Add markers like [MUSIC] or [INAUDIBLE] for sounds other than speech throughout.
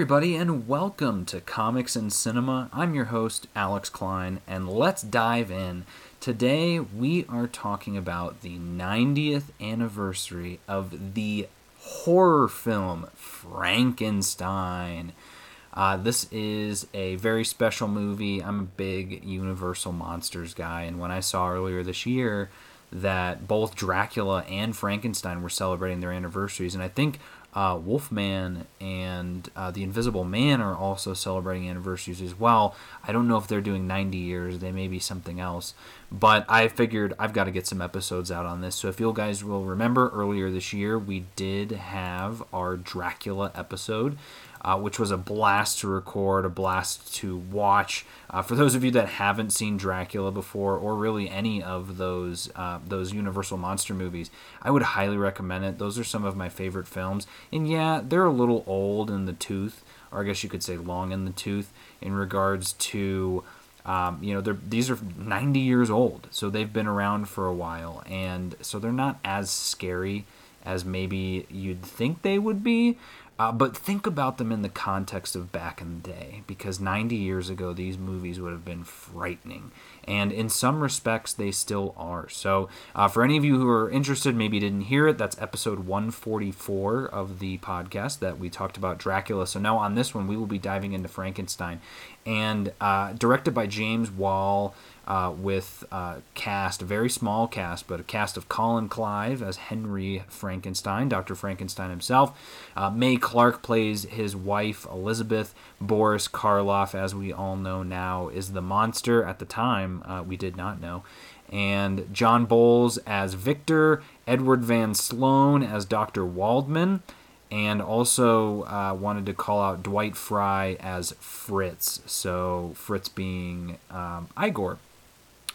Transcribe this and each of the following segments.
everybody, and welcome to Comics and Cinema. I'm your host, Alex Klein, and let's dive in. Today, we are talking about the 90th anniversary of the horror film Frankenstein. Uh, this is a very special movie. I'm a big Universal Monsters guy, and when I saw earlier this year that both Dracula and Frankenstein were celebrating their anniversaries, and I think uh, Wolfman and uh, The Invisible Man are also celebrating anniversaries as well. I don't know if they're doing 90 years, they may be something else. But I figured I've got to get some episodes out on this. So if you guys will remember, earlier this year we did have our Dracula episode uh, which was a blast to record, a blast to watch. Uh, for those of you that haven't seen Dracula before, or really any of those uh, those Universal monster movies, I would highly recommend it. Those are some of my favorite films, and yeah, they're a little old in the tooth, or I guess you could say long in the tooth, in regards to. Um, you know, these are 90 years old, so they've been around for a while, and so they're not as scary as maybe you'd think they would be. Uh, but think about them in the context of back in the day, because 90 years ago, these movies would have been frightening. And in some respects, they still are. So, uh, for any of you who are interested, maybe didn't hear it, that's episode 144 of the podcast that we talked about Dracula. So, now on this one, we will be diving into Frankenstein. And uh, directed by James Whale uh, with uh, cast, a very small cast, but a cast of Colin Clive as Henry Frankenstein, Dr. Frankenstein himself. Uh, Mae Clarke plays his wife, Elizabeth. Boris Karloff, as we all know now, is the monster. At the time, uh, we did not know. And John Boles as Victor, Edward Van Sloan as Dr. Waldman and also uh, wanted to call out Dwight Frye as Fritz. So Fritz being um, Igor.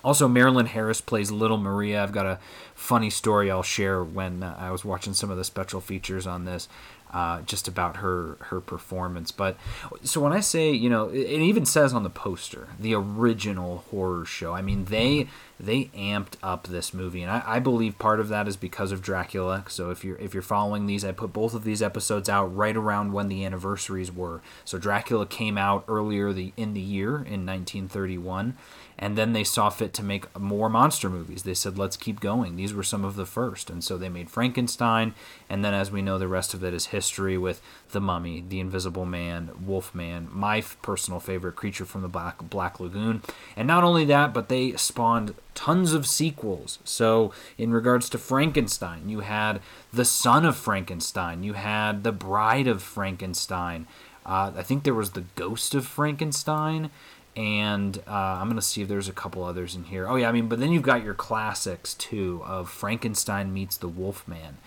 Also, Marilyn Harris plays Little Maria. I've got a funny story I'll share when uh, I was watching some of the special features on this. Uh, just about her her performance. But so when I say, you know, it, it, even says on the poster, the original horror show. I mean, they they amped up this movie, and I, I believe part of that is because of Dracula. So if you're if you're following these, I put both of these episodes out right around when the anniversaries were. So Dracula came out earlier the in the year in 1931 and then they saw fit to make more monster movies. They said, let's keep going. These were some of the first. And so they made Frankenstein. And then, as we know, the rest of it is history with The Mummy, The Invisible Man, Wolfman, my personal favorite, Creature from the Black, Black Lagoon. And not only that, but they spawned tons of sequels. So, in regards to Frankenstein, you had The Son of Frankenstein, you had The Bride of Frankenstein. Uh, I think there was The Ghost of Frankenstein and uh, I'm gonna see if there's a couple others in here. Oh yeah, I mean, but then you've got your classics too of Frankenstein meets the Wolfman,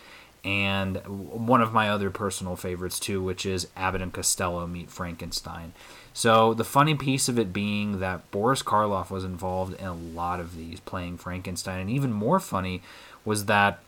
and one of my other personal favorites too, which is Abbott and Costello meet Frankenstein. So the funny piece of it being that Boris Karloff was involved in a lot of these, playing Frankenstein, and even more funny was that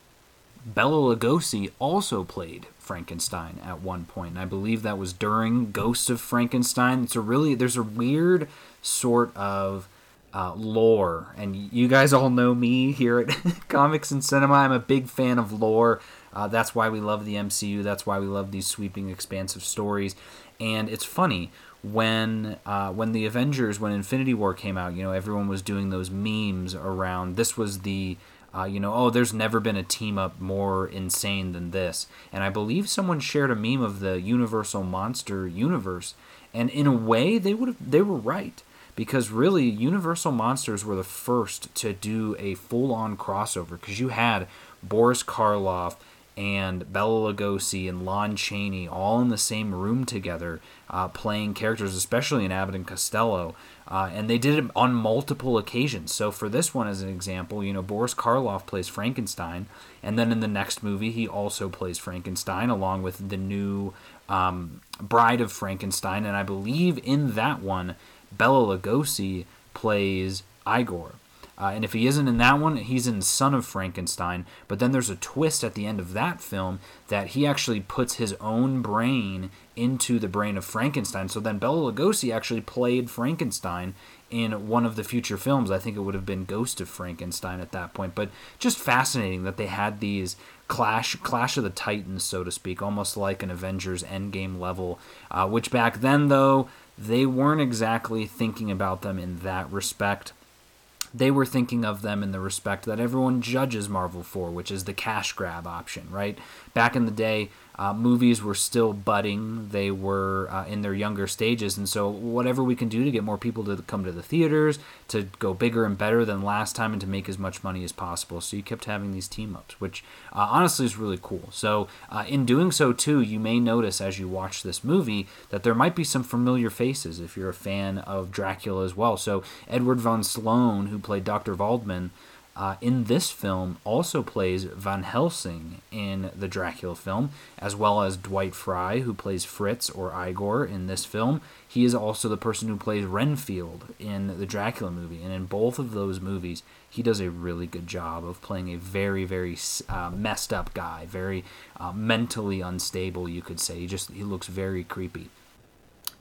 Bela Lugosi also played Frankenstein at one point, and I believe that was during Ghosts of Frankenstein. It's a really there's a weird sort of uh, lore. And you guys all know me here at [LAUGHS] Comics and Cinema. I'm a big fan of lore. Uh, that's why we love the MCU. That's why we love these sweeping, expansive stories. And it's funny when uh, when the Avengers, when Infinity War came out, you know, everyone was doing those memes around. This was the uh, you know, oh, there's never been a team up more insane than this. And I believe someone shared a meme of the Universal Monster universe, and in a way, they would have they were right because really Universal Monsters were the first to do a full-on crossover because you had Boris Karloff and Bela Lugosi and Lon Chaney all in the same room together, uh, playing characters, especially in Abbott and Costello. Uh, and they did it on multiple occasions. So for this one, as an example, you know Boris Karloff plays Frankenstein, and then in the next movie he also plays Frankenstein along with the new um, Bride of Frankenstein, and I believe in that one Bela Lugosi plays Igor. Uh, and if he isn't in that one, he's in Son of Frankenstein. But then there's a twist at the end of that film that he actually puts his own brain into the brain of Frankenstein. So then Bela Lugosi actually played Frankenstein in one of the future films. I think it would have been Ghost of Frankenstein at that point. But just fascinating that they had these clash clash of the titans, so to speak, almost like an Avengers Endgame level. Uh, which back then, though, they weren't exactly thinking about them in that respect they were thinking of them in the respect that everyone judges Marvel for, which is the cash grab option, right? Back in the day, uh, movies were still budding. They were uh, in their younger stages. And so, whatever we can do to get more people to come to the theaters, to go bigger and better than last time, and to make as much money as possible. So, you kept having these team ups, which uh, honestly is really cool. So, uh, in doing so, too, you may notice as you watch this movie that there might be some familiar faces if you're a fan of Dracula as well. So, Edward von Sloan, who played Dr. Waldman, uh, in this film also plays Van Helsing in the Dracula film, as well as Dwight Frye, who plays Fritz or Igor in this film. He is also the person who plays Renfield in the Dracula movie, and in both of those movies, he does a really good job of playing a very, very uh, messed up guy, very uh, mentally unstable, you could say. He just he looks very creepy.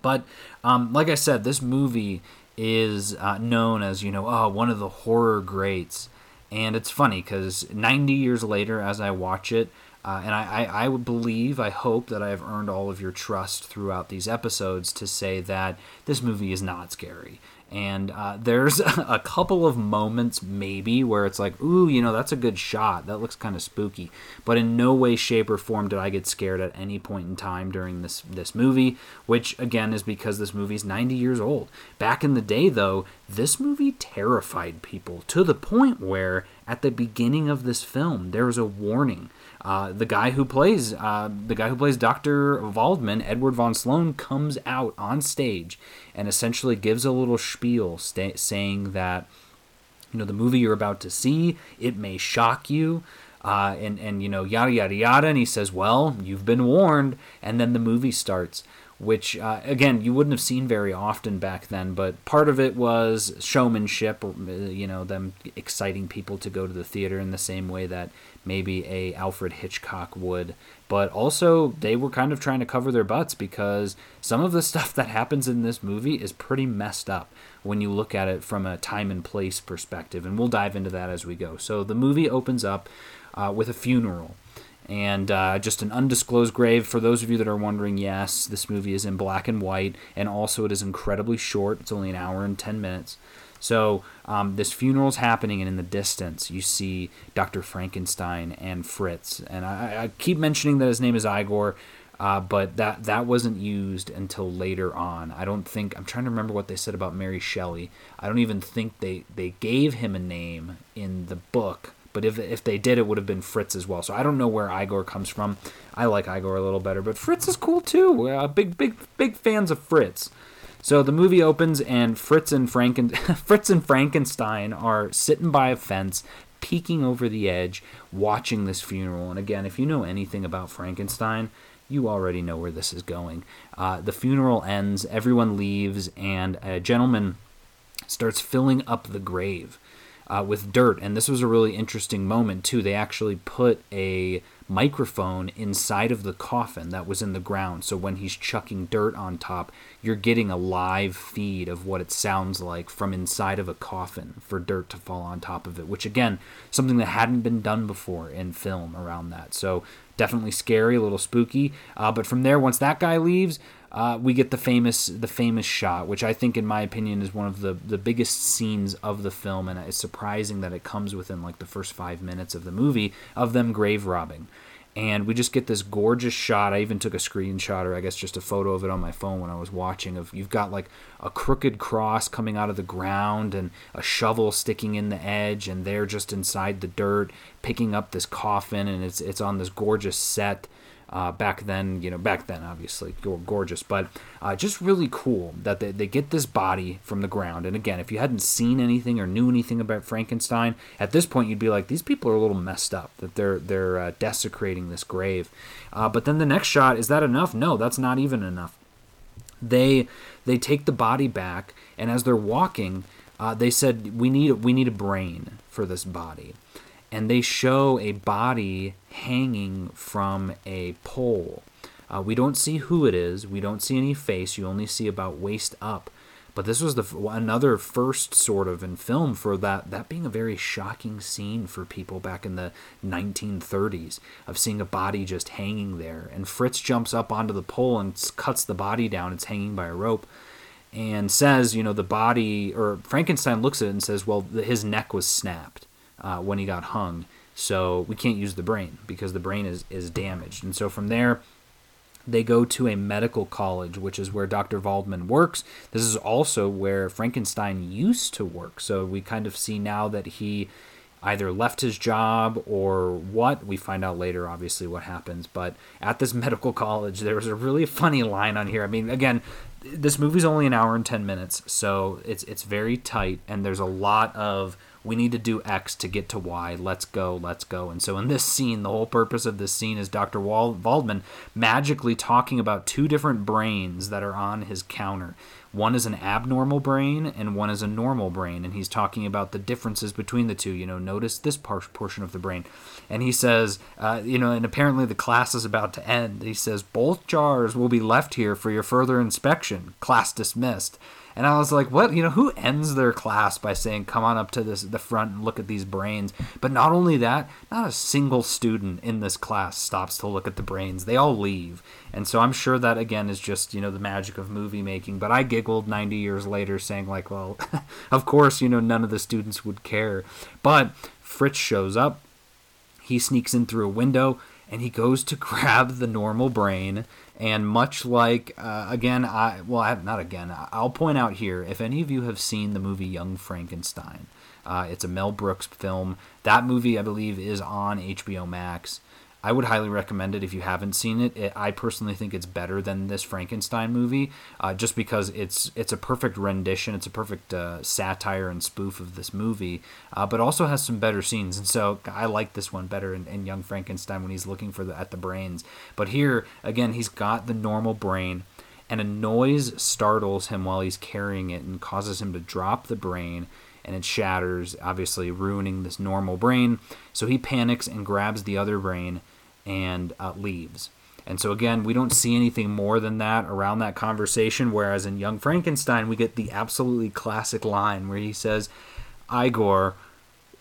But um, like I said, this movie is uh, known as you know oh one of the horror greats and it's funny because 90 years later, as I watch it, uh, and I, I, I believe, I hope that I have earned all of your trust throughout these episodes to say that this movie is not scary. And uh, there's [LAUGHS] a couple of moments, maybe, where it's like, ooh, you know, that's a good shot. That looks kind of spooky. But in no way, shape, or form did I get scared at any point in time during this, this movie, which, again, is because this movie is 90 years old. Back in the day, though, this movie terrified people to the point where, at the beginning of this film, there was a warning uh, the guy who plays uh, the guy who plays Doctor Waldman, Edward von Sloan, comes out on stage and essentially gives a little spiel saying that you know the movie you're about to see it may shock you. Uh, and and you know yada yada yada, and he says, "Well, you've been warned." And then the movie starts, which uh, again you wouldn't have seen very often back then but part of it was showmanship uh, you know them exciting people to go to the theater in the same way that maybe a alfred hitchcock would. But also they were kind of trying to cover their butts because some of the [LAUGHS] stuff that happens in this movie is pretty messed up when you look at it from a time and place perspective and we'll dive into that as we go. So the movie opens up uh, with a funeral and uh, just an undisclosed grave. For those of you that are wondering, yes, this movie is in black and white, and also it is incredibly short. It's only an hour and 10 minutes. So um, this funeral's happening, and in the distance, you see Dr. Frankenstein and Fritz. And I, I keep mentioning that his name is Igor. Uh, but that that wasn't used until later on. I don't think I'm trying to remember what they said about Mary Shelley. I don't even think they they gave him a name in the book but if, if they did, it would have been Fritz as well. So I don't know where Igor comes from. I like Igor a little better, but Fritz is cool too. Uh, big, big, big fans of Fritz. So the movie opens, and Fritz and Franken- [LAUGHS] Fritz and Frankenstein are sitting by a fence, peeking over the edge, watching this funeral. And again, if you know anything about Frankenstein, you already know where this is going. Uh, the funeral ends, everyone leaves, and a gentleman starts filling up the grave uh, with dirt. And this was a really interesting moment, too. They actually put a microphone inside of the coffin that was in the ground. So when he's chucking dirt on top, you're getting a live feed of what it sounds like from inside of a coffin for dirt to fall on top of it, which again, something that hadn't been done before in film around that. So definitely scary, a little spooky. Uh, but from there, once that guy leaves, uh, we get the famous the famous shot, which I think, in my opinion, is one of the the biggest scenes of the film, and it's surprising that it comes within like the first five minutes of the movie of them grave robbing. And we just get this gorgeous shot. I even took a screenshot, or I guess just a photo of it on my phone when I was watching. Of you've got like a crooked cross coming out of the ground, and a shovel sticking in the edge, and they're just inside the dirt, picking up this coffin, and it's it's on this gorgeous set uh, back then, you know, back then, obviously, gorgeous, but uh, just really cool that they, they get this body from the ground. And again, if you hadn't seen anything or knew anything about Frankenstein, at this point you'd be like, these people are a little messed up that they're they're uh, desecrating this grave. Uh, but then the next shot is that enough? No, that's not even enough. They they take the body back, and as they're walking, uh, they said we need we need a brain for this body, and they show a body hanging from a pole. Uh, we don't see who it is. We don't see any face. You only see about waist up. But this was the another first sort of in film for that that being a very shocking scene for people back in the 1930s of seeing a body just hanging there. And Fritz jumps up onto the pole and cuts the body down. It's hanging by a rope and says, you know, the body, or Frankenstein looks at it and says, well, his neck was snapped uh, when he got hung. So we can't use the brain because the brain is, is damaged. And so from there, they go to a medical college, which is where Dr. Waldman works. This is also where Frankenstein used to work. So we kind of see now that he either left his job or what. We find out later, obviously, what happens. But at this [LAUGHS] medical college, there was a really funny line on here. I mean, again, this movie's only an hour and 10 minutes, so it's it's very tight, and there's a lot of we need to do X to get to Y. Let's go, let's go. And so in this scene, the whole purpose of this scene is Dr. Waldman magically talking about two different brains that are on his counter. One is an abnormal brain and one is a normal brain. And he's talking about the differences between the two. You know, notice this portion of the brain. And he says, uh, you know, and apparently the class is about to end. He says, both jars will be left here for your further inspection. Class dismissed. And I was like, what? You know, who ends their class by saying, come on up to this the front and look at these brains? But not only that, not a single student in this class stops to look at the brains. They all leave. And so I'm sure that again is just, you know, the magic of movie making. But I giggled 90 years later saying like, well, [LAUGHS] of course, you know, none of the students would care. But Fritz shows up. He sneaks in through a window and he goes to [LAUGHS] grab the normal brain and much like, uh, again, I well, I, not again. I'll point out here if any of you have seen the movie Young Frankenstein, uh, it's a Mel Brooks film. That movie, I believe, is on HBO Max. I would highly recommend it if you haven't seen it. it I personally think it's better than this Frankenstein movie, uh, just because it's it's a perfect rendition. It's a perfect uh, satire and spoof of this movie, uh, but also has some better scenes. And so I like this one better in, in Young Frankenstein when he's looking for the at the brains. But here again, he's got the normal brain, and a noise startles him while he's carrying it and causes him to drop the brain and it shatters, obviously ruining this normal brain. So he panics and grabs the other brain and uh, leaves. And so, again, we don't see anything more than that around that conversation. Whereas in Young Frankenstein, we get the absolutely classic line where he says, Igor,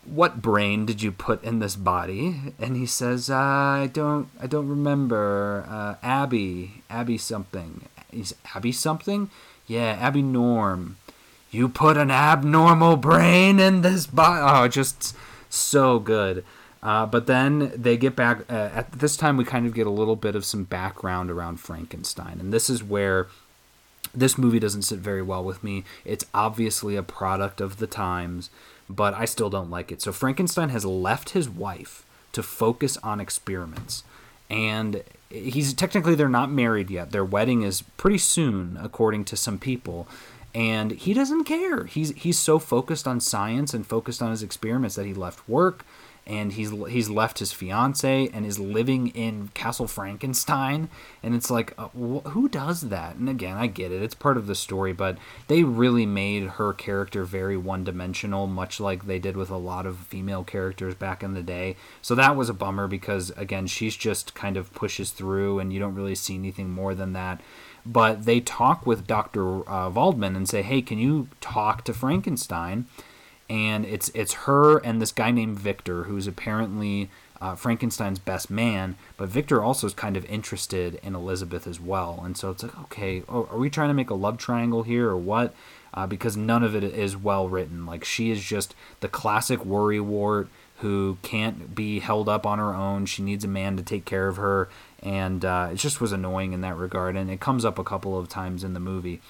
what brain did you put in this body? And he says, uh, I don't, I don't remember. Uh, Abby, Abby something. Is Abby something? Yeah, Abby Norm you put an abnormal brain in this body. Oh, just so good. Uh, but then they get back. Uh, at this time, we kind of get a little bit of some background around Frankenstein. And this is where this movie doesn't sit very well with me. It's obviously a product of the times, but I still don't like it. So Frankenstein has left his wife to focus on experiments. And he's technically they're not married yet. Their wedding is pretty soon, according to some people and he doesn't care. He's he's so focused on science and focused on his experiments that he left work and he's he's left his fiance and is living in Castle Frankenstein. And it's like uh, wh- who does that? And again I get it. It's part of the story but they really made her character very one-dimensional much like they did with a lot of female characters back in the day. So that was a bummer because again she's just kind of pushes through and you don't really see anything more than that but they talk with Dr. Uh, Waldman and say, "Hey, can you talk to Frankenstein?" And it's it's her and this guy named Victor, who's apparently uh, Frankenstein's best man, but Victor also is kind of interested in Elizabeth as well. And so it's like, okay, oh, are we trying to make a love triangle here or what? Uh, because none of it is well written. Like she is just the classic worrywart who can't be held up on her own. She needs a man to take care of her, and uh, it just was annoying in that regard. And it comes up a couple of times in the movie.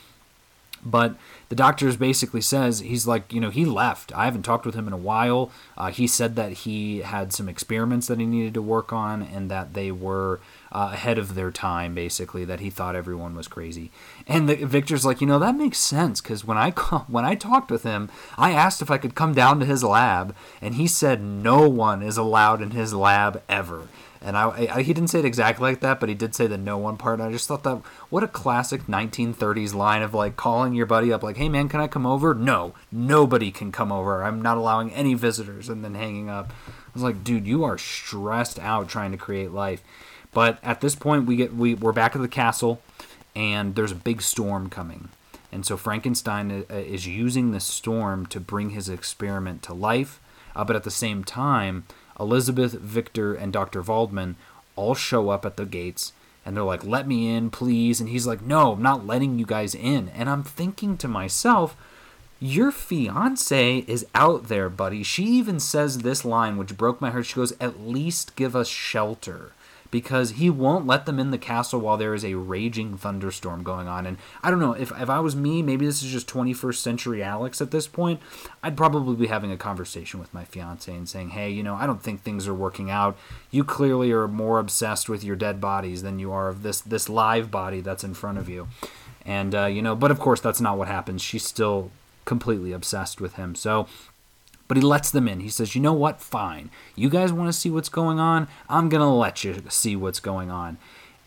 But the doctor basically says he's like, you know, he left. I haven't talked with him in a while. Uh, he said that he had some experiments that he needed to work on, and that they were uh, ahead of their time. Basically, that he thought everyone was crazy. And the, Victor's like, you know, that makes sense because when I [LAUGHS] when I talked with him, I asked if I could come down to his lab, and he said no one is allowed in his lab ever. And I, I, he didn't say it exactly like that, but he did say the no one part. And I just thought that what a classic 1930s line of like calling your buddy up, like, "Hey man, can I come over?" No, nobody can come over. I'm not allowing any visitors, and then hanging up. I was like, dude, you are stressed out trying to create life. But at this point, we get we we're back at the castle, and there's a big storm coming, and so Frankenstein uh, is using the storm to bring his experiment to life. Uh, but at the same time, Elizabeth, Victor, and Dr. Waldman all show up at the gates and they're like, let me in, please. And he's like, no, I'm not letting you guys in. And I'm thinking to myself, your fiance is out there, buddy. She even says this line, which broke my heart. She goes, at least give us shelter because he won't let them in the castle while there is a raging thunderstorm going on. And I don't know, if, if I was me, maybe this is just 21st century Alex at this point, I'd probably be having a conversation with my fiance and saying, hey, you know, I don't think things are working out. You clearly are more obsessed with your dead bodies than you are of this, this live body that's in front of you. And, uh, you know, but of course, that's not what happens. She's still completely obsessed with him. So but he lets them in. He says, You know what? Fine. You guys want to see what's going on? I'm going to let you see what's going on.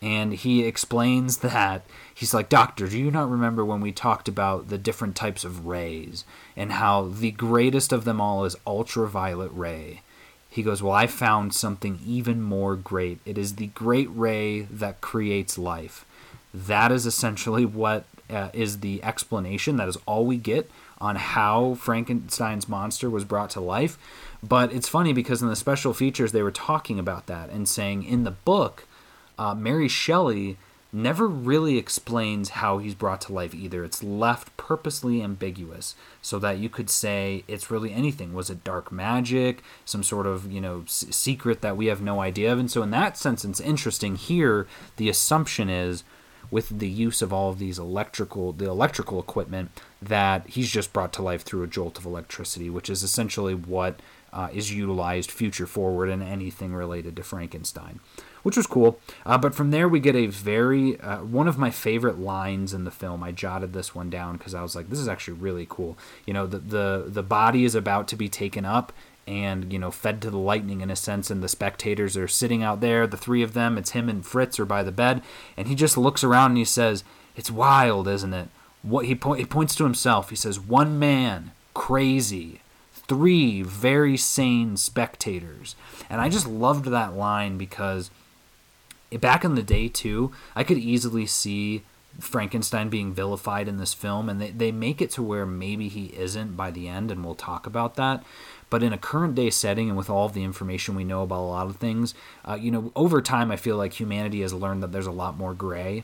And he explains [LAUGHS] that he's like, Doctor, do you not remember when we talked about the different types of rays and how the greatest of them all is ultraviolet ray? He goes, Well, I found something even more great. It is the great ray that creates life. That is essentially what uh, is the explanation. That is all we get on how Frankenstein's monster was brought to life. But it's funny because in the special features they were talking about that and saying in the book, uh, Mary Shelley never really explains how he's brought to life either. It's left purposely ambiguous so that you could say it's really anything. Was it dark magic, some sort of, you know, s- secret that we have no idea of? And so in that sense it's interesting here the assumption is with the use of all of these electrical the electrical equipment that he's just brought to life through a jolt of electricity, which is essentially what uh, is utilized future forward in anything related to Frankenstein, which was cool. Uh, but from there, we get a very uh, one of my favorite lines in the film. I jotted this one down because I was like, this is actually really cool. You know, the the the body is about to be taken up and you know fed to the lightning in a sense and the spectators are sitting out there the three of them it's him and fritz are by the bed and he just looks around and he says it's wild isn't it what he, po- he points to himself. He says, "One man, crazy, three very sane spectators." And I just loved that line because back in the day too, I could easily see Frankenstein being vilified in this film, and they, they make it to where maybe he isn't by the end, and we'll talk about that. But in a current day setting, and with all of the information we know about a lot of things, uh, you know, over time, I feel like humanity has learned that there's a lot more gray.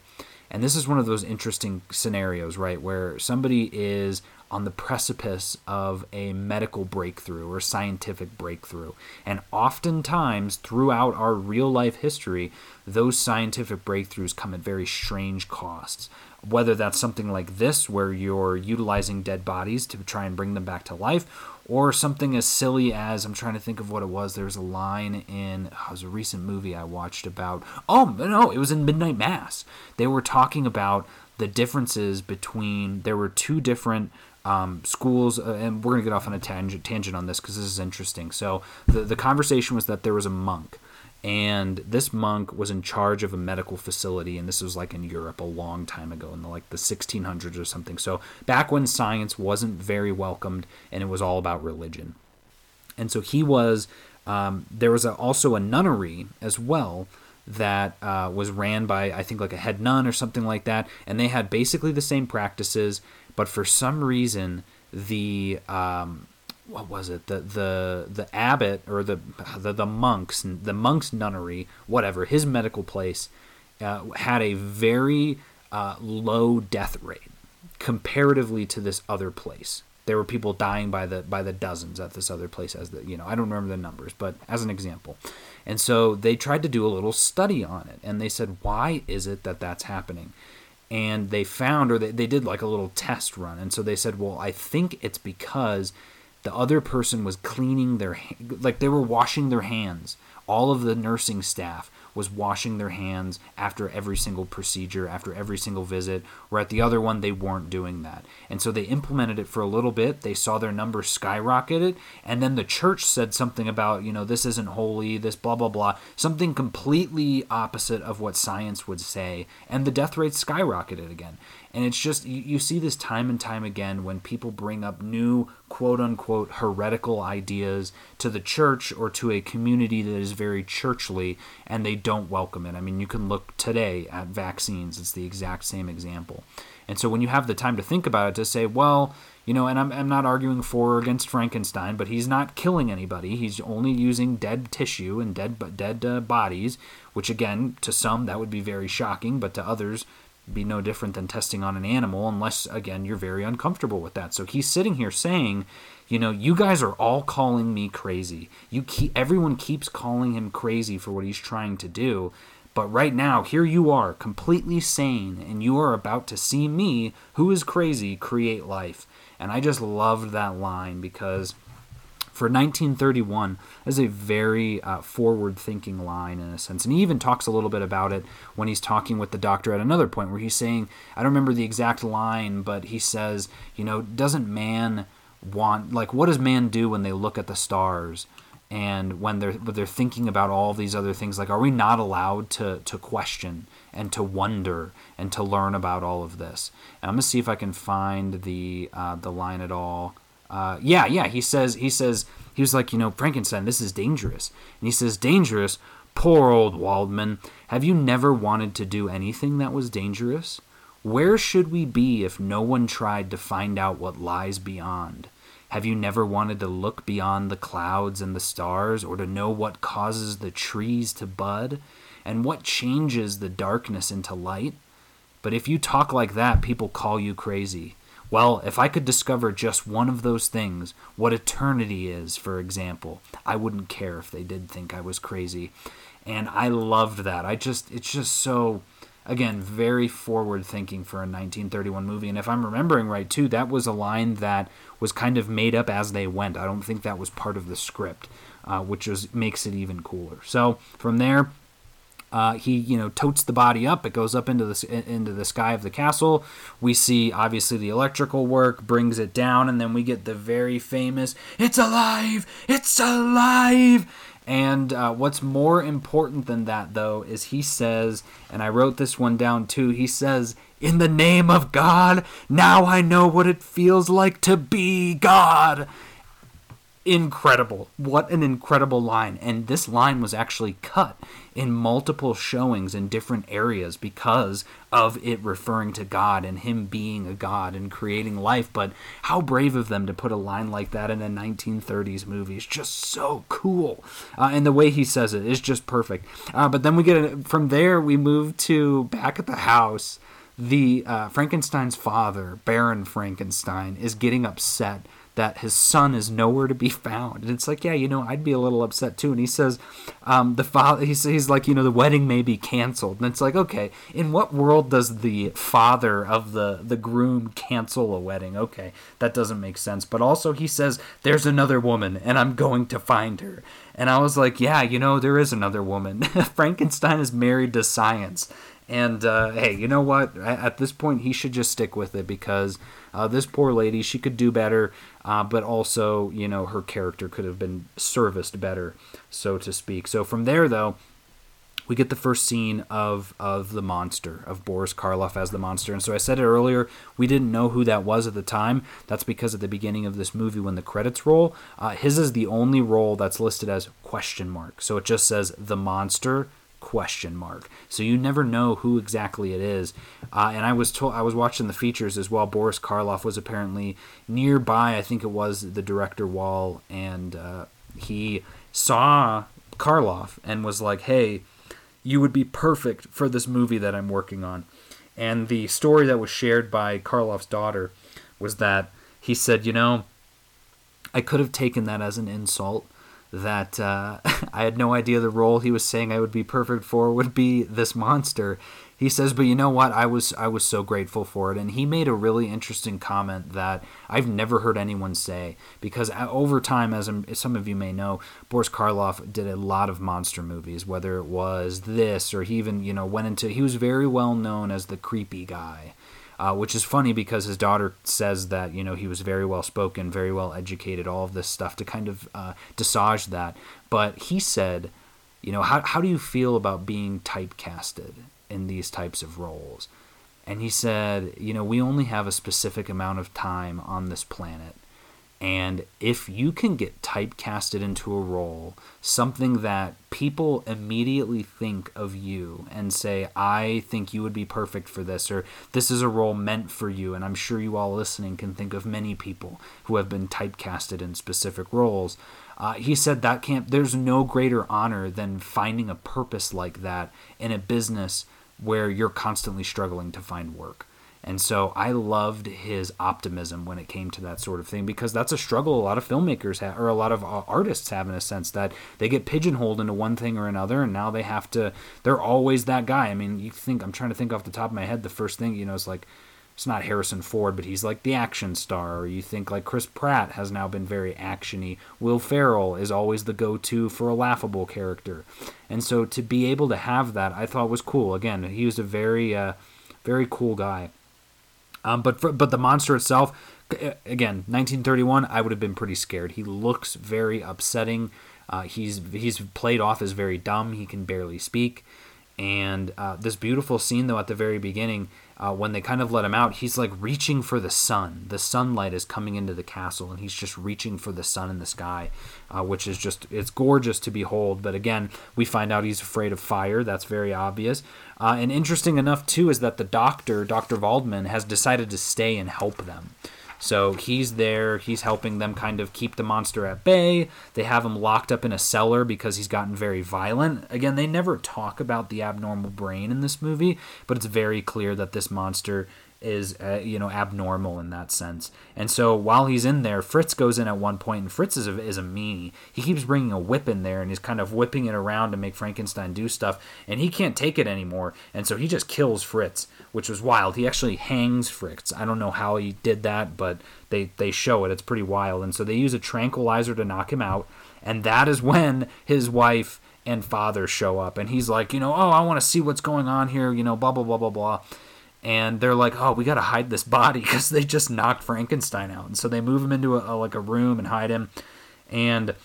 And this is one of those interesting scenarios, right, where somebody is on the precipice of a medical breakthrough or scientific breakthrough. And oftentimes, throughout our real life history, those scientific breakthroughs come at very strange costs. Whether that's something like this, where you're utilizing dead bodies to try and bring them back to life, or something as silly as I'm trying to think of what it was. There was a line in oh, it was a recent movie I watched about. Oh no, it was in Midnight Mass. They were talking about the differences between there were two different um, schools, uh, and we're gonna get off on a tangent tangent on this because this is interesting. So the the conversation was that there was a monk and this monk was in charge of a medical facility and this was like in europe a long time ago in the, like the 1600s or something. So back when science wasn't very welcomed and it was all about religion. And so he was um, there was a, also a nunnery as well that uh, was ran by i think like a head nun or something like that and they had basically the same practices but for some reason the um, what was it? The the the abbot or the the, the monks the monks nunnery whatever his medical place uh, had a very uh, low death rate comparatively to this other place. There were people dying by the by the dozens at this other place as the you know I don't remember the numbers but as an example. And so they tried to do a little study on it and they said why is it that that's happening? And they found or they, they did like a little test run. And so they said well I think it's because the other person was cleaning their like they were washing their hands all of the nursing staff was washing their hands after every single procedure, after every single visit, where at the other one they weren't doing that. And so they implemented it for a little bit. They saw their numbers skyrocketed, and then the church said something about, you know, this isn't holy, this blah, blah, blah, something completely opposite of what science would say, and the death rate skyrocketed again. And it's just, you, you see this time and time again when people bring up new quote unquote heretical ideas to the church or to a community that is very churchly and they don't welcome it. I mean, you can look today at vaccines, it's the exact same example. And so when you have the time to think about it, to say, well, you know, and I'm, I'm not arguing for or against Frankenstein, but he's not killing anybody. He's only using dead tissue and dead dead uh, bodies, which again, to some that would be very shocking, but to others, be no different than testing on an animal unless again you're very uncomfortable with that. So he's sitting here saying, you know, you guys are all calling me crazy. You keep everyone keeps calling him crazy for what he's trying to do. But right now, here you are, completely sane, and you are about to see me, who is crazy, create life. And I just loved that line because for 1931 is a very uh, forward thinking line in a sense. And he even talks a little bit about it when he's talking with the doctor at another point where he's saying i don't remember the exact line but he says you know doesn't man want like what does man do when they look at the stars and when they're when they're thinking about all these other things? Like are we not allowed to to question and to wonder and to learn about all of this? And i'm gonna see if i can find the uh, the line at all uh, yeah, yeah. He says he says he was like, you know, Frankenstein, this is dangerous. And he says, dangerous. Poor old Waldman. Have you never wanted to do anything that was dangerous? Where should we be if no one tried to find out what lies beyond? Have you never wanted to look beyond the clouds and the stars, or to know what causes the trees to bud, and what changes the darkness into light? But if you talk like that, people call you crazy. Well, if I could discover just one of those things, what eternity is, for example, I wouldn't care if they did think I was crazy. And I loved that. I just, it's just so, again, very forward thinking for a 1931 movie. And if I'm remembering right, too, that was a line that was kind of made up as they went. I don't think that was part of the script, uh, which is, makes it even cooler. So from there, uh, he, you know, totes the body up. It goes up into the into the sky of the castle. We see obviously the electrical work brings it down, and then we get the very famous "It's alive! It's alive!" And uh, what's more important than that, though, is he says, and I wrote this one down too. He says, "In the name of God, now I know what it feels like to be God." Incredible. What an incredible line. And this line was actually cut in multiple showings in different areas because of it referring to God and Him being a God and creating life. But how brave of them to put a line like that in a 1930s movie. It's just so cool. Uh, and the way he says it is just perfect. Uh, but then we get from there, we move to back at the house. The uh, Frankenstein's father, Baron Frankenstein, is getting upset that his son is nowhere to be found. And it's like, yeah, you know, I'd be a little upset too. And he says, um, the father, he's, he's like, you know, the wedding may be canceled. And it's like, okay, in what world does the father of the, the groom cancel a wedding? Okay, that doesn't make sense. But also, he says, there's another woman and I'm going to find her. And I was like, yeah, you know, there is another woman. [LAUGHS] Frankenstein is married to science. And uh, hey, you know what? At this point, he should just stick with it because uh, this poor lady, she could do better, uh, but also, you know, her character could have been serviced better, so to speak. So from there, though, we get the first scene of of the monster of Boris Karloff as the monster. And so I said it earlier, we didn't know who that was at the time. That's because at the beginning of this movie, when the credits roll, uh, his is the only role that's listed as question mark. So it just says the monster question mark. So you never know who exactly it is. Uh, and I was told I was watching the features as well. Boris Karloff was apparently nearby. I think it was the director Whale, and uh, he saw Karloff and was like, "Hey, you would be perfect for this movie that I'm working on." And the story that was shared by Karloff's daughter was that he said, "You know." I could have taken that as an insult that uh, [LAUGHS] I had no idea the role he was saying I would be perfect for would be this monster. He says, "But you know what? I was I was so grateful for it." And he made a really interesting comment that I've never heard anyone say because uh, over time, as some of you may know, Boris Karloff did a lot of monster movies. Whether it was this or he even you know went into he was very well known as the creepy guy. Uh, which is funny because his daughter says that you know he was very well spoken, very well educated, all of this stuff to kind of uh, that. But he said, you know, how how do you feel about being typecasted in these types of roles? And he said, you know, we only have a specific amount of time on this planet. And if you can get typecasted into a role, something that people immediately think of you and say, I think you would be perfect for this, or this is a role meant for you. And I'm sure you all listening can think of many people who have been typecasted in specific roles. Uh, he said that can't, there's no greater honor than finding a purpose like that in a business where you're constantly struggling to find work. And so I loved his optimism when it came to that sort of thing because that's a struggle a lot of filmmakers have, or a lot of uh, artists have in a sense that they get pigeonholed into one thing or another, and now they have to. They're always that guy. I mean, you think I'm trying to think off the top of my head. The first thing you know is like it's not Harrison Ford, but he's like the action star. Or you think like Chris Pratt has now been very actiony. Will Ferrell is always the go-to for a laughable character, and so to be able to have that, I thought was cool. Again, he was a very, uh, very cool guy. Um, but for, but the monster itself, again, 1931, I would have been pretty scared. He looks very upsetting. Uh, he's he's played off as very dumb. He can barely speak. And uh, this beautiful scene, though, at the very beginning, uh, when they kind of let him out, he's like reaching for the sun. The sunlight is coming into the castle, and he's just reaching for the sun in the sky, uh, which is just it's gorgeous to behold. But again, we find out he's afraid of fire. That's very obvious. Uh, and interesting enough too is that the doctor, Doctor Waldman, has decided to stay and help them. So he's there, he's helping them kind of keep the monster at bay. They have him locked up in a cellar because he's gotten very violent. Again, they never talk about the abnormal brain in this movie, but it's very clear that this monster is uh, you know abnormal in that sense. And so while he's in there, Fritz goes in at one point, and Fritz is a, is a meanie. He keeps bringing a whip in there, and he's kind of whipping it around to make Frankenstein do stuff, and he can't take it anymore, and so he just kills Fritz, which was wild. He actually hangs Fritz. I don't know how he did that, but they they show it. It's pretty wild. And so they use a tranquilizer to knock him out, and that is when his wife and father show up, and he's like, you know, oh, I want to see what's going on here, you know, blah blah blah blah blah and they're like, "Oh, we got to hide this body [LAUGHS] because they just knocked Frankenstein out." And so they move him into a, a, like a room and hide him. And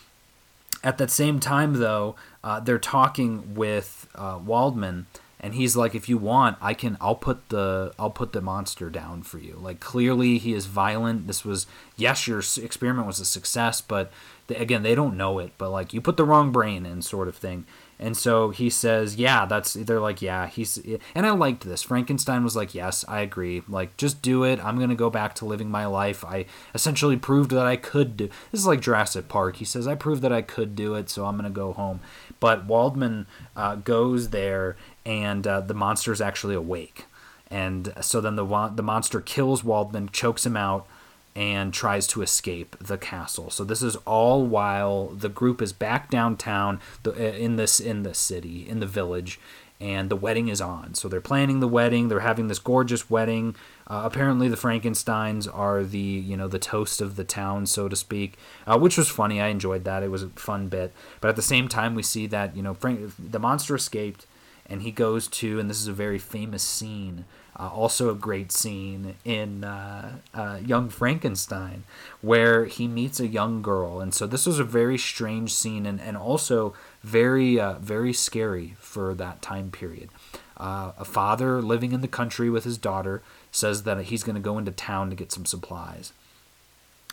at that same time, though, uh, they're talking with uh, Waldman, and he's like, "If you want, I can. I'll put the I'll put the monster down for you." Like clearly, he is violent. This was yes, your experiment was a success, but they, again, they don't know it. But like, you put the wrong brain in, sort of thing. And so he says, "Yeah, that's." They're like, "Yeah, he's." And I liked this. Frankenstein was like, "Yes, I agree. Like, just do it. I'm gonna go back to living my life. I essentially proved that I could do." This is like Jurassic Park. He says, "I proved that I could do it, so I'm gonna go home." But Waldman uh, goes there, and uh, the monster is actually awake. And so then the the monster kills Waldman, chokes him out, and tries to escape the castle. So this is all while the group is back downtown uh, in this in the city in the village, and the wedding is on. So they're planning the wedding. They're having this gorgeous wedding. Uh, apparently, the Frankenstein's are the you know the toast of the town, so to speak, uh, which was funny. I enjoyed that. It was a fun bit. But at the same time, we see that you know Frank, the monster escaped, and he goes to, and this is a very famous scene uh, also, a great scene in uh, uh, Young Frankenstein where he meets a young girl. And so, this was a very strange scene and, and also very, uh, very scary for that time period. Uh, a father living in the country with his daughter says that he's going to go into town to get some supplies.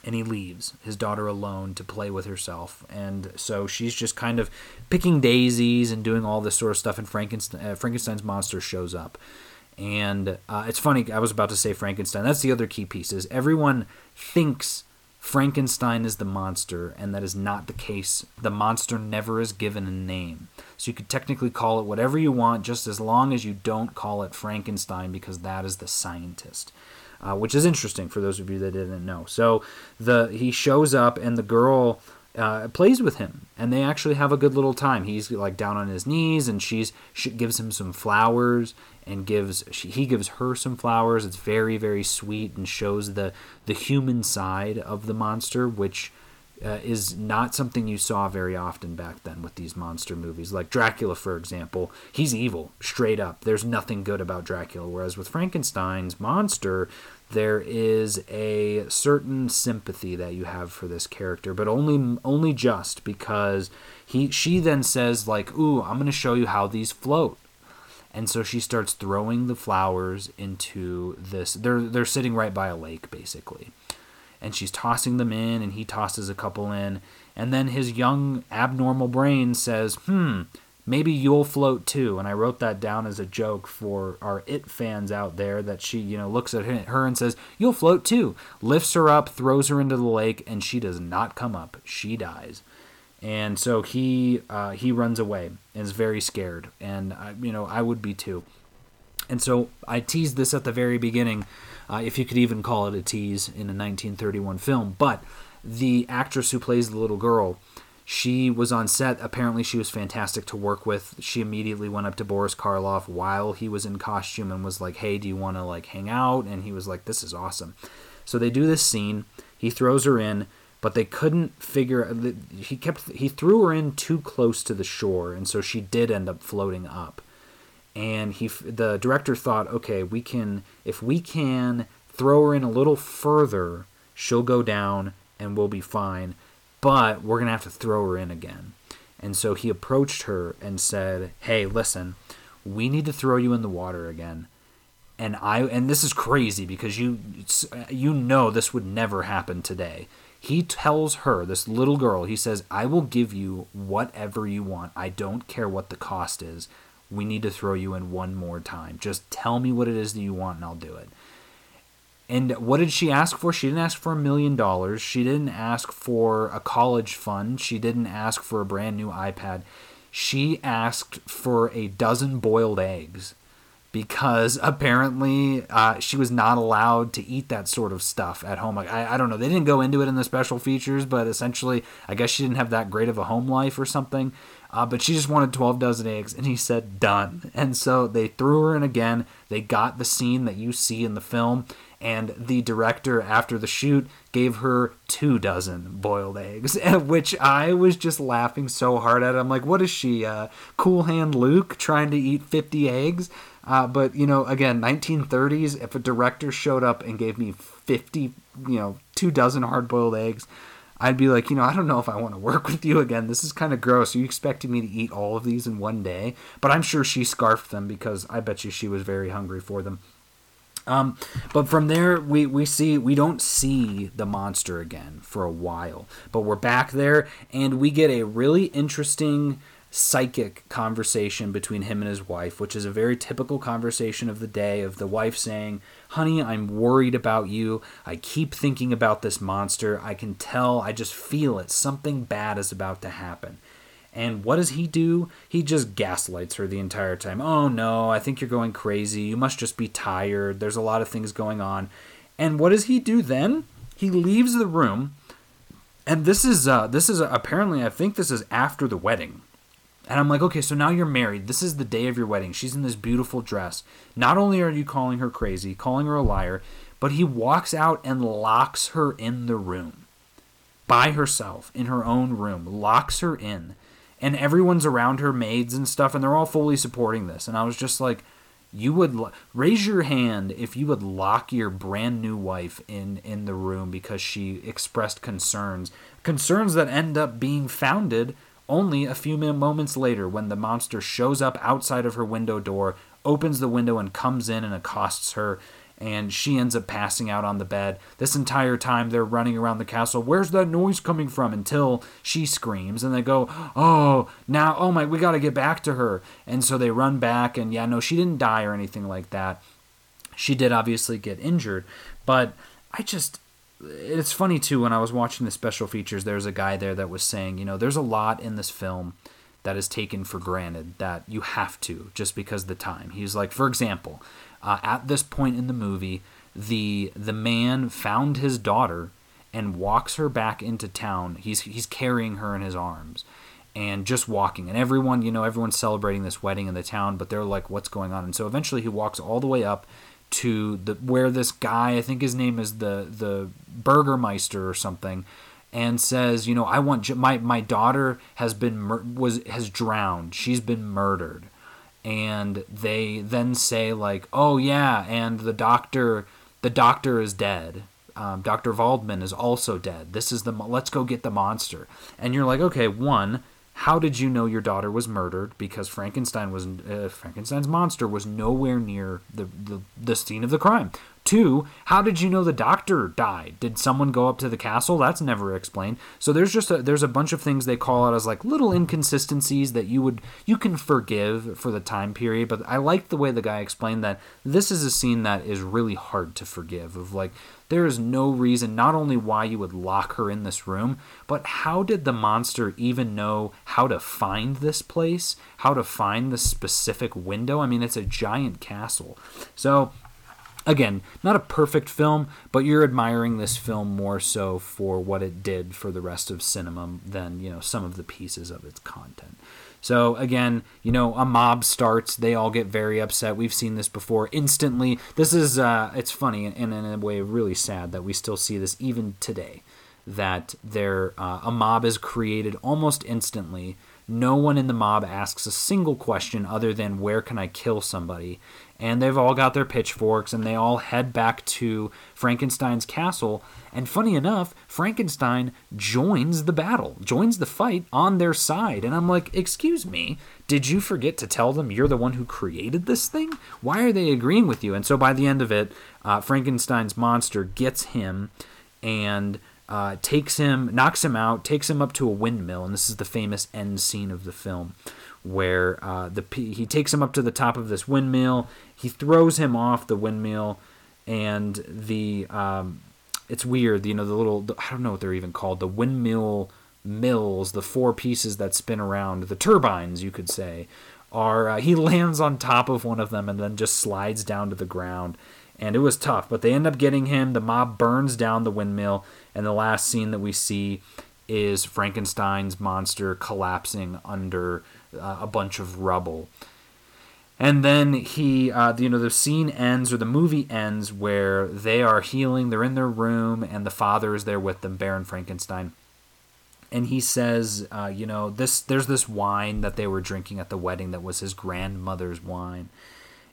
And he leaves his daughter alone to play with herself. And so she's just kind of picking daisies and doing all this sort of stuff. And Frankenstein, uh, Frankenstein's monster shows up and uh, it's funny i was about to say frankenstein that's the other key piece is everyone thinks frankenstein is the monster and that is not the case the monster never is given a name so you could technically call it whatever you want just as long as you don't call it frankenstein because that is the scientist uh, which is interesting for those of you that didn't know so the he shows up and the girl uh, plays with him, and they actually have a good little time. He's like down on his knees, and she's she gives him some flowers, and gives she, he gives her some flowers. It's very very sweet and shows the the human side of the monster, which uh, is not something you saw very often back then with these monster movies. Like Dracula, for example, he's evil straight up. There's nothing good about Dracula. Whereas with Frankenstein's monster, there is a certain sympathy that you have for this character, but only only just because he she then says like, "Ooh, I'm going to show you how these float." And so she starts throwing the flowers into this they're they're sitting right by a lake basically. And she's tossing them in and he tosses a couple in, and then his young abnormal brain says, "Hmm, maybe you'll float too. And I wrote that down as a joke for our It fans out there that she, you know, looks at her and says, You'll float too. Lifts her up, throws her into the lake, and she does not come up. She dies. And so he uh, he runs away and is very scared. And, I, you know, I would be too. And so I teased this at the very beginning, uh, if you could even call it a tease in a 1931 film. But the actress who plays the little girl, she was on set. Apparently, she was fantastic to work with. She immediately went up to Boris Karloff while he was in costume and was like, "Hey, do you want to like hang out?" And he was like, "This is awesome." So they do this scene. He throws her in, but they couldn't figure. He kept he threw her in too close to the shore, and so she did end up floating up. And he, the director thought, okay, we can if we can throw her in a little further, she'll go down and we'll be fine but we're going to have to throw her in again. And so he approached her and said, "Hey, listen, we need to throw you in the water again." And I and this is crazy because you you know this would never happen today. He tells her, this little girl, he says, "I will give you whatever you want. I don't care what the cost is. We need to throw you in one more time. Just tell me what it is that you want and I'll do it." And what did she ask for? She didn't ask for a million dollars. She didn't ask for a college fund. She didn't ask for a brand new iPad. She asked for a dozen boiled eggs because apparently uh, she was not allowed to eat that sort of stuff at home. I, I don't know. They didn't go into it in the special features, but essentially, I guess she didn't have that great of a home life or something. Uh, but she just wanted 12 dozen eggs, and he said, done. And so they threw her in again. They got the scene that you see in the film, and the director after the shoot gave her two dozen boiled eggs [LAUGHS] which i was just laughing so hard at i'm like what is she uh, cool hand luke trying to eat 50 eggs uh, but you know again 1930s if a director showed up and gave me 50 you know two dozen hard boiled eggs I'd be like, you know, I don't know if I want to [LAUGHS] work with you again. This is kind of gross. You expecting me to eat all of these in one day? But I'm sure she scarfed them because I bet you she was very hungry for them. Um, but from there, we, we see we don't see the monster again for a while. But we're back there, and we get a really interesting psychic conversation between him and his wife, which is a very typical conversation of the day of the wife saying, Honey, I'm worried about you. I keep thinking about this monster. I can tell, I just feel it. Something bad is about to happen. And what does he do? He just gaslights her the entire time. Oh no, I think you're going crazy. You must just be tired. There's a lot of things going on. And what does he do then? He leaves the room. And this is uh, this is uh, apparently I think this is after the wedding. And I'm like, okay, so now you're married. This is the day of your wedding. She's in this beautiful dress. Not only are you calling her crazy, calling her a liar, but he walks out and locks her in the room by herself in her own room, locks her in and everyone's around her, maids and stuff, and they're all fully supporting this. And I was just like, you would lo- raise your hand if you would lock your brand new wife in in the room because she expressed concerns, concerns that end up being founded only a few moments later when the monster shows up outside of her window door, opens the window and comes in and accosts her and she ends up passing out on the bed. This entire time they're running around the castle. Where's that noise coming from? Until she screams and they go, "Oh, now oh my, we got to get back to her." And so they run back and yeah, no, she didn't die or anything like that. She did obviously get injured, but I just it's funny too when I was watching the special features there's a guy there that was saying, you know, there's a lot in this film that is taken for granted that you have to just because the time. He's like, for example, uh, at this point in the movie, the the man found his daughter and walks her back into town. He's he's carrying her in his arms and just walking and everyone you know everyone's celebrating this wedding in the town but they're like what's going on and so eventually he walks all the way up to the where this guy i think his name is the the burgermeister or something and says you know i want my my daughter has been mur- was has drowned. She's been murdered. And they then say like oh yeah and the doctor the doctor is dead. Um, dr Waldman is also dead. This is the let's go get the monster. And you're like okay one how did you know your daughter was murdered? Because Frankenstein was uh, Frankenstein's monster was nowhere near the, the the scene of the crime. Two, how did you know the doctor died? Did someone go up to the castle? That's never explained. So there's just a, there's a bunch of things they call out as like little inconsistencies that you would you can forgive for the time period. But I like the way the guy explained that this is a scene that is really hard to forgive. Of like there is no reason not only why you would lock her in this room, but how did the monster even know how to find this place, how to find the specific window? I mean, it's a giant castle. So again, not a perfect film, but you're admiring this film more so for what it did for the rest of cinema than, you know, some of the pieces of its content. So again, you know, a mob starts, they all get very upset. We've seen this before. Instantly, this is uh it's funny and, in a way really sad that we still see this even today that there uh, a mob is created almost instantly. No one in the mob asks a single question other than where can I kill somebody? And they've all got their pitchforks and they all head back to Frankenstein's castle. And funny enough, Frankenstein joins the battle, joins the fight on their side. And I'm like, excuse me, did you forget to tell them you're the one who created this thing? Why are they agreeing with you? And so by the end of it, uh, Frankenstein's monster gets him and. Uh, takes him, knocks him out, takes him up to a windmill, and this is the famous end scene of the film, where uh, the he takes him up to the top of this windmill he throws him off the windmill, and the um, it's weird. You know, the little I don't know what they're even called. The windmill mills, the four pieces that spin around, the turbines, you could say, are. Uh, he [LAUGHS] lands on top of one of them and then just slides down to the ground. And it was tough, but they end up getting him. The mob burns down the windmill, and the last scene that we see is Frankenstein's monster collapsing under uh, a bunch of rubble. And then he uh, you know the scene ends or the movie ends where they are healing they're in their room and the father is there with them baron frankenstein. And he says uh, you know this there's this wine that they were drinking at the wedding that was his grandmother's wine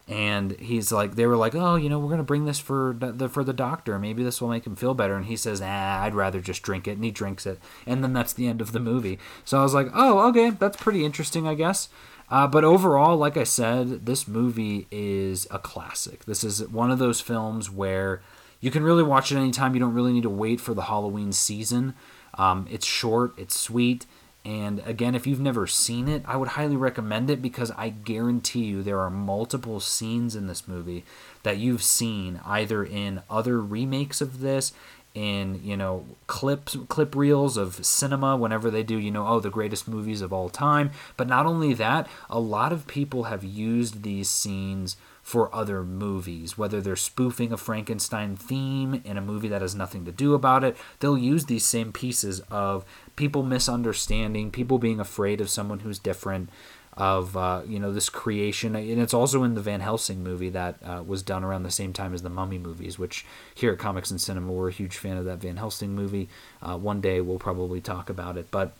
and he's like they were like oh you know we're going to bring this for the for the doctor maybe this will make him feel better and he says ah i'd rather just drink it and he drinks it and then that's the end of the movie so i was like oh okay that's pretty interesting i guess uh, but overall, like I said, this movie is a classic. This is one of those films where you can really watch it anytime. You don't really need to wait for the Halloween season. Um, it's short, it's sweet, and again, if you've never seen it, I would highly recommend it because I guarantee you there are multiple scenes in this movie that you've seen either in other remakes of this in you know clips clip reels of cinema whenever they do you know oh the greatest movies of all time. But not only that a lot of people have used these scenes for other movies whether they're spoofing a frankenstein theme in a movie that has nothing to do about it they'll use these same pieces of people misunderstanding people being afraid of someone who's different of uh, you know this creation, and it's also in the Van Helsing movie that uh, was done around the same time as the Mummy movies. Which here at Comics and Cinema, we're a huge fan of that Van Helsing movie. Uh, one day we'll probably talk about it, but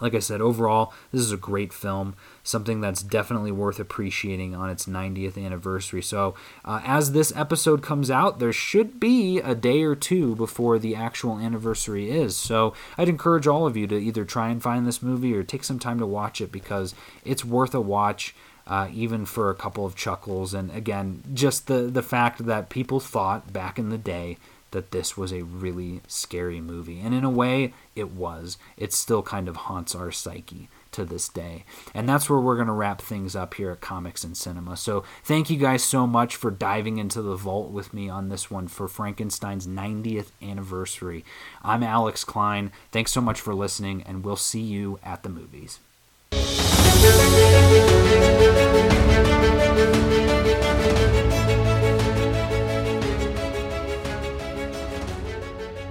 like I said, overall, this is a great film, something that's definitely worth appreciating on its 90th anniversary. So, uh, as this episode comes out, there should be a day or two before the actual anniversary is. So, I'd encourage all of you to either try and find this movie or take some time to watch it because it's worth a watch. Uh, even for a couple of chuckles, and again, just the the fact that people thought back in the day that this was a really scary movie. And in a way, it was. It still kind of haunts our psyche to this day. And that's where we're going to wrap things up here at Comics and Cinema. So, thank you guys so much for diving into the vault with me on this one for Frankenstein's 90th anniversary. I'm Alex Klein. Thanks so much for listening, and we'll see you at the movies.